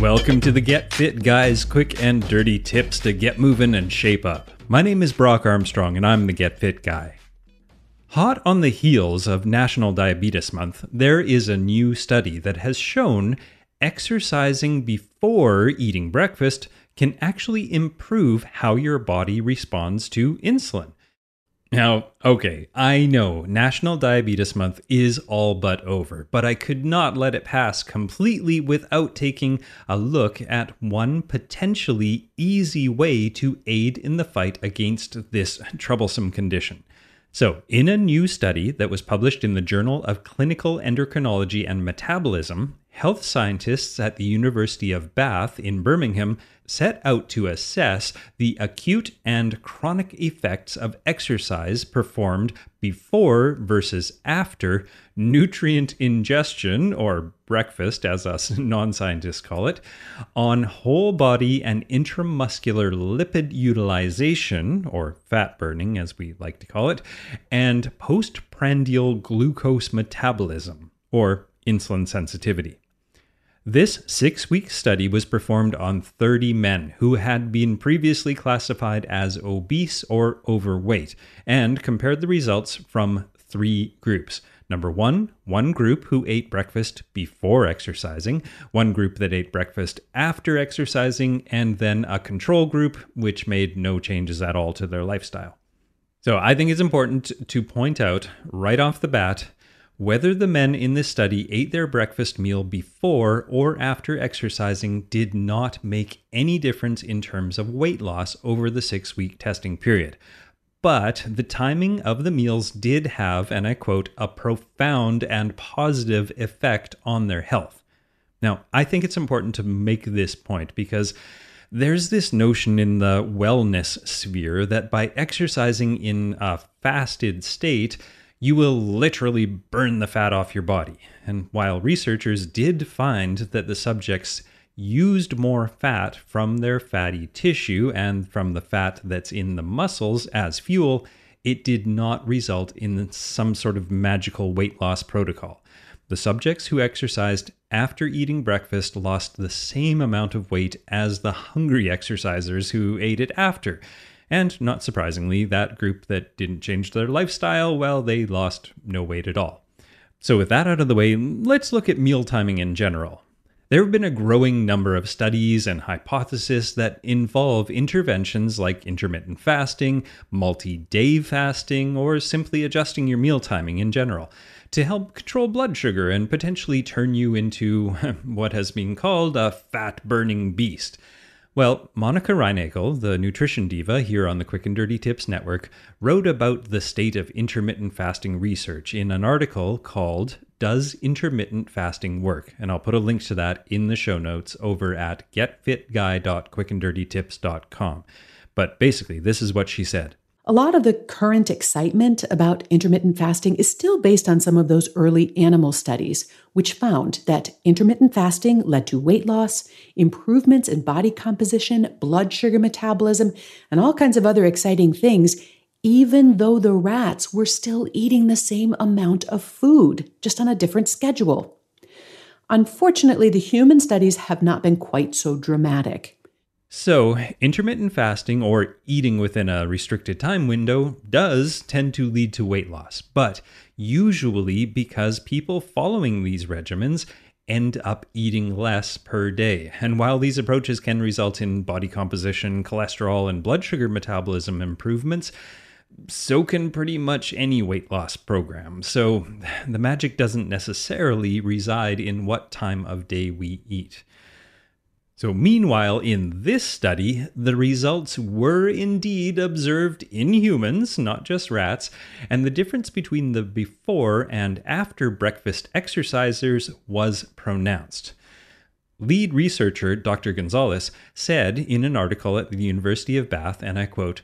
Welcome to the Get Fit Guys quick and dirty tips to get moving and shape up. My name is Brock Armstrong and I'm the Get Fit Guy. Hot on the heels of National Diabetes Month, there is a new study that has shown exercising before eating breakfast can actually improve how your body responds to insulin. Now, okay, I know National Diabetes Month is all but over, but I could not let it pass completely without taking a look at one potentially easy way to aid in the fight against this troublesome condition. So, in a new study that was published in the Journal of Clinical Endocrinology and Metabolism, health scientists at the University of Bath in Birmingham set out to assess the acute and chronic effects of exercise performed before versus after nutrient ingestion, or breakfast as us non scientists call it, on whole body and intramuscular lipid utilization, or fat burning as we like to call it, and postprandial glucose metabolism, or insulin sensitivity. This six week study was performed on 30 men who had been previously classified as obese or overweight and compared the results from three groups. Number one, one group who ate breakfast before exercising, one group that ate breakfast after exercising, and then a control group which made no changes at all to their lifestyle. So I think it's important to point out right off the bat whether the men in this study ate their breakfast meal before or after exercising did not make any difference in terms of weight loss over the six week testing period. But the timing of the meals did have, and I quote, a profound and positive effect on their health. Now, I think it's important to make this point because there's this notion in the wellness sphere that by exercising in a fasted state, you will literally burn the fat off your body. And while researchers did find that the subjects used more fat from their fatty tissue and from the fat that's in the muscles as fuel, it did not result in some sort of magical weight loss protocol. The subjects who exercised after eating breakfast lost the same amount of weight as the hungry exercisers who ate it after. And not surprisingly, that group that didn't change their lifestyle, well, they lost no weight at all. So, with that out of the way, let's look at meal timing in general. There have been a growing number of studies and hypotheses that involve interventions like intermittent fasting, multi day fasting, or simply adjusting your meal timing in general to help control blood sugar and potentially turn you into what has been called a fat burning beast. Well, Monica Reinagel, the nutrition diva here on the Quick and Dirty Tips Network, wrote about the state of intermittent fasting research in an article called Does Intermittent Fasting Work? And I'll put a link to that in the show notes over at getfitguy.quickanddirtytips.com. But basically, this is what she said. A lot of the current excitement about intermittent fasting is still based on some of those early animal studies, which found that intermittent fasting led to weight loss, improvements in body composition, blood sugar metabolism, and all kinds of other exciting things, even though the rats were still eating the same amount of food, just on a different schedule. Unfortunately, the human studies have not been quite so dramatic. So, intermittent fasting or eating within a restricted time window does tend to lead to weight loss, but usually because people following these regimens end up eating less per day. And while these approaches can result in body composition, cholesterol, and blood sugar metabolism improvements, so can pretty much any weight loss program. So the magic doesn't necessarily reside in what time of day we eat. So, meanwhile, in this study, the results were indeed observed in humans, not just rats, and the difference between the before and after breakfast exercisers was pronounced. Lead researcher Dr. Gonzalez said in an article at the University of Bath, and I quote,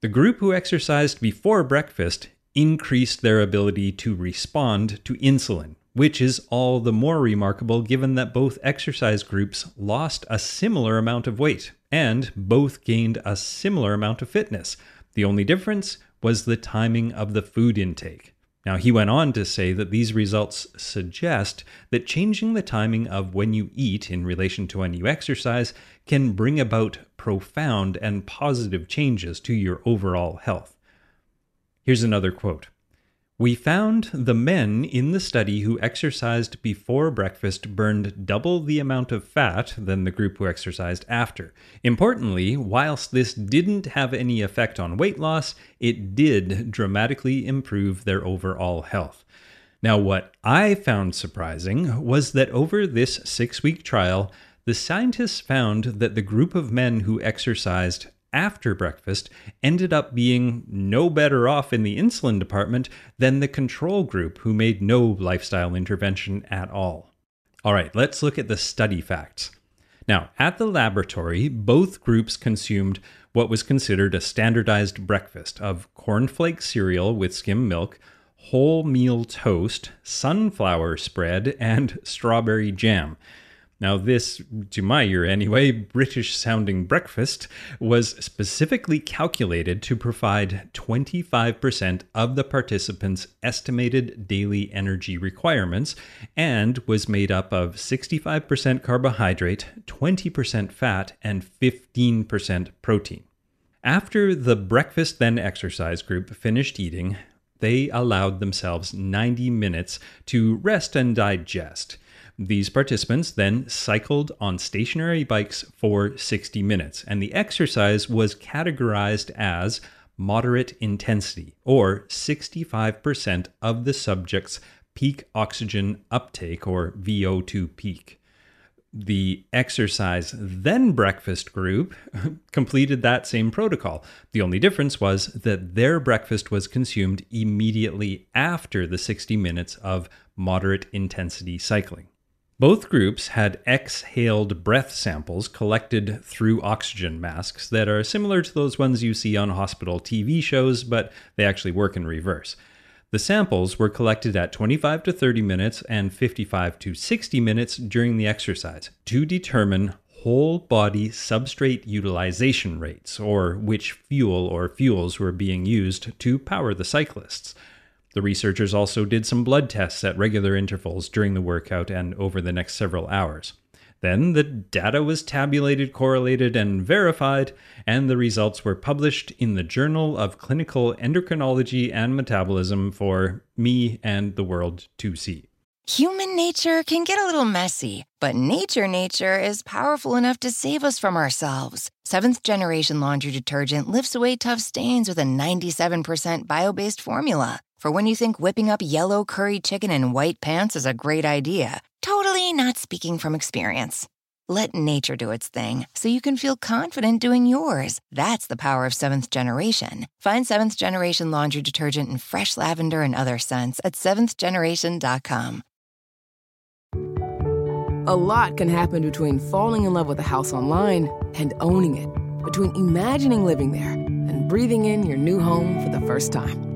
the group who exercised before breakfast increased their ability to respond to insulin, which is all the more remarkable given that both exercise groups lost a similar amount of weight and both gained a similar amount of fitness. The only difference was the timing of the food intake. Now, he went on to say that these results suggest that changing the timing of when you eat in relation to when you exercise can bring about profound and positive changes to your overall health. Here's another quote we found the men in the study who exercised before breakfast burned double the amount of fat than the group who exercised after. Importantly, whilst this didn't have any effect on weight loss, it did dramatically improve their overall health. Now, what I found surprising was that over this six week trial, the scientists found that the group of men who exercised after breakfast ended up being no better off in the insulin department than the control group who made no lifestyle intervention at all. All right, let's look at the study facts. Now, at the laboratory, both groups consumed what was considered a standardized breakfast of cornflake cereal with skim milk, wholemeal toast, sunflower spread, and strawberry jam. Now, this, to my ear anyway, British sounding breakfast was specifically calculated to provide 25% of the participants' estimated daily energy requirements and was made up of 65% carbohydrate, 20% fat, and 15% protein. After the breakfast then exercise group finished eating, they allowed themselves 90 minutes to rest and digest. These participants then cycled on stationary bikes for 60 minutes, and the exercise was categorized as moderate intensity, or 65% of the subject's peak oxygen uptake, or VO2 peak. The exercise then breakfast group completed that same protocol. The only difference was that their breakfast was consumed immediately after the 60 minutes of moderate intensity cycling. Both groups had exhaled breath samples collected through oxygen masks that are similar to those ones you see on hospital TV shows, but they actually work in reverse. The samples were collected at 25 to 30 minutes and 55 to 60 minutes during the exercise to determine whole body substrate utilization rates, or which fuel or fuels were being used to power the cyclists. The researchers also did some blood tests at regular intervals during the workout and over the next several hours. Then the data was tabulated, correlated, and verified, and the results were published in the Journal of Clinical Endocrinology and Metabolism for me and the world to see. Human nature can get a little messy, but nature nature is powerful enough to save us from ourselves. Seventh generation laundry detergent lifts away tough stains with a 97% bio based formula. For when you think whipping up yellow curry chicken in white pants is a great idea, totally not speaking from experience. Let nature do its thing so you can feel confident doing yours. That's the power of seventh generation. Find seventh generation laundry detergent in fresh lavender and other scents at seventhgeneration.com. A lot can happen between falling in love with a house online and owning it, between imagining living there and breathing in your new home for the first time.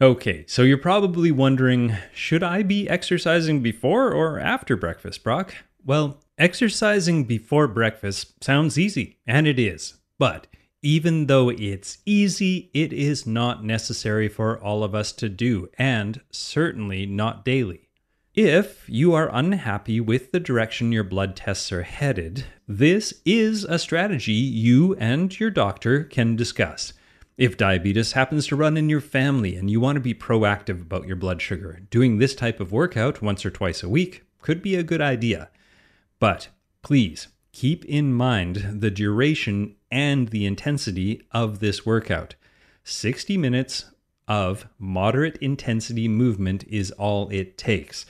Okay, so you're probably wondering should I be exercising before or after breakfast, Brock? Well, exercising before breakfast sounds easy, and it is. But even though it's easy, it is not necessary for all of us to do, and certainly not daily. If you are unhappy with the direction your blood tests are headed, this is a strategy you and your doctor can discuss. If diabetes happens to run in your family and you want to be proactive about your blood sugar, doing this type of workout once or twice a week could be a good idea. But please keep in mind the duration and the intensity of this workout. 60 minutes of moderate intensity movement is all it takes.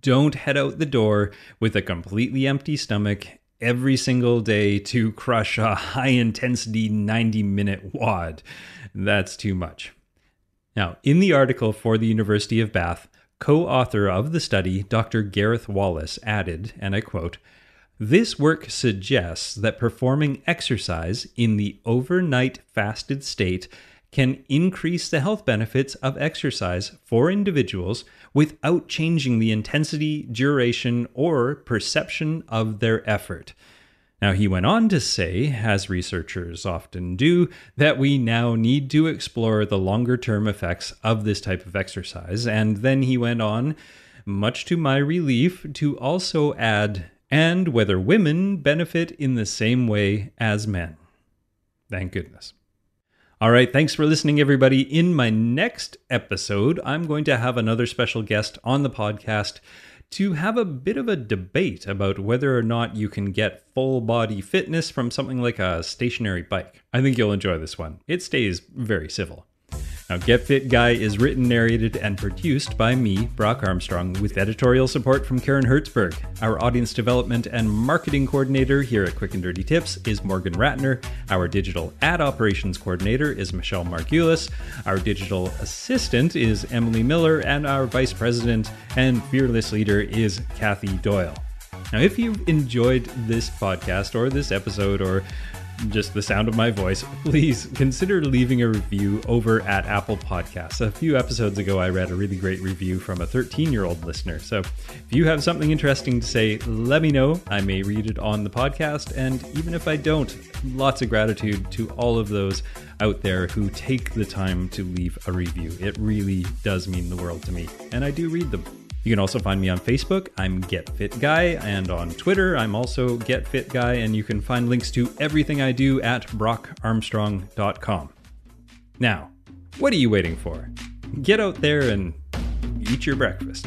Don't head out the door with a completely empty stomach every single day to crush a high intensity 90 minute WOD. That's too much. Now, in the article for the University of Bath, co author of the study, Dr. Gareth Wallis, added, and I quote, this work suggests that performing exercise in the overnight fasted state can increase the health benefits of exercise for individuals without changing the intensity, duration, or perception of their effort. Now, he went on to say, as researchers often do, that we now need to explore the longer term effects of this type of exercise. And then he went on, much to my relief, to also add, and whether women benefit in the same way as men. Thank goodness. All right, thanks for listening, everybody. In my next episode, I'm going to have another special guest on the podcast to have a bit of a debate about whether or not you can get full body fitness from something like a stationary bike. I think you'll enjoy this one. It stays very civil. Now, Get Fit Guy is written, narrated, and produced by me, Brock Armstrong, with editorial support from Karen Hertzberg. Our audience development and marketing coordinator here at Quick and Dirty Tips is Morgan Ratner. Our digital ad operations coordinator is Michelle Margulis. Our digital assistant is Emily Miller, and our vice president and fearless leader is Kathy Doyle. Now, if you've enjoyed this podcast or this episode or just the sound of my voice, please consider leaving a review over at Apple Podcasts. A few episodes ago, I read a really great review from a 13 year old listener. So if you have something interesting to say, let me know. I may read it on the podcast. And even if I don't, lots of gratitude to all of those out there who take the time to leave a review. It really does mean the world to me. And I do read them. You can also find me on Facebook. I'm Get Fit Guy, and on Twitter, I'm also Get Fit Guy. And you can find links to everything I do at brockarmstrong.com. Now, what are you waiting for? Get out there and eat your breakfast.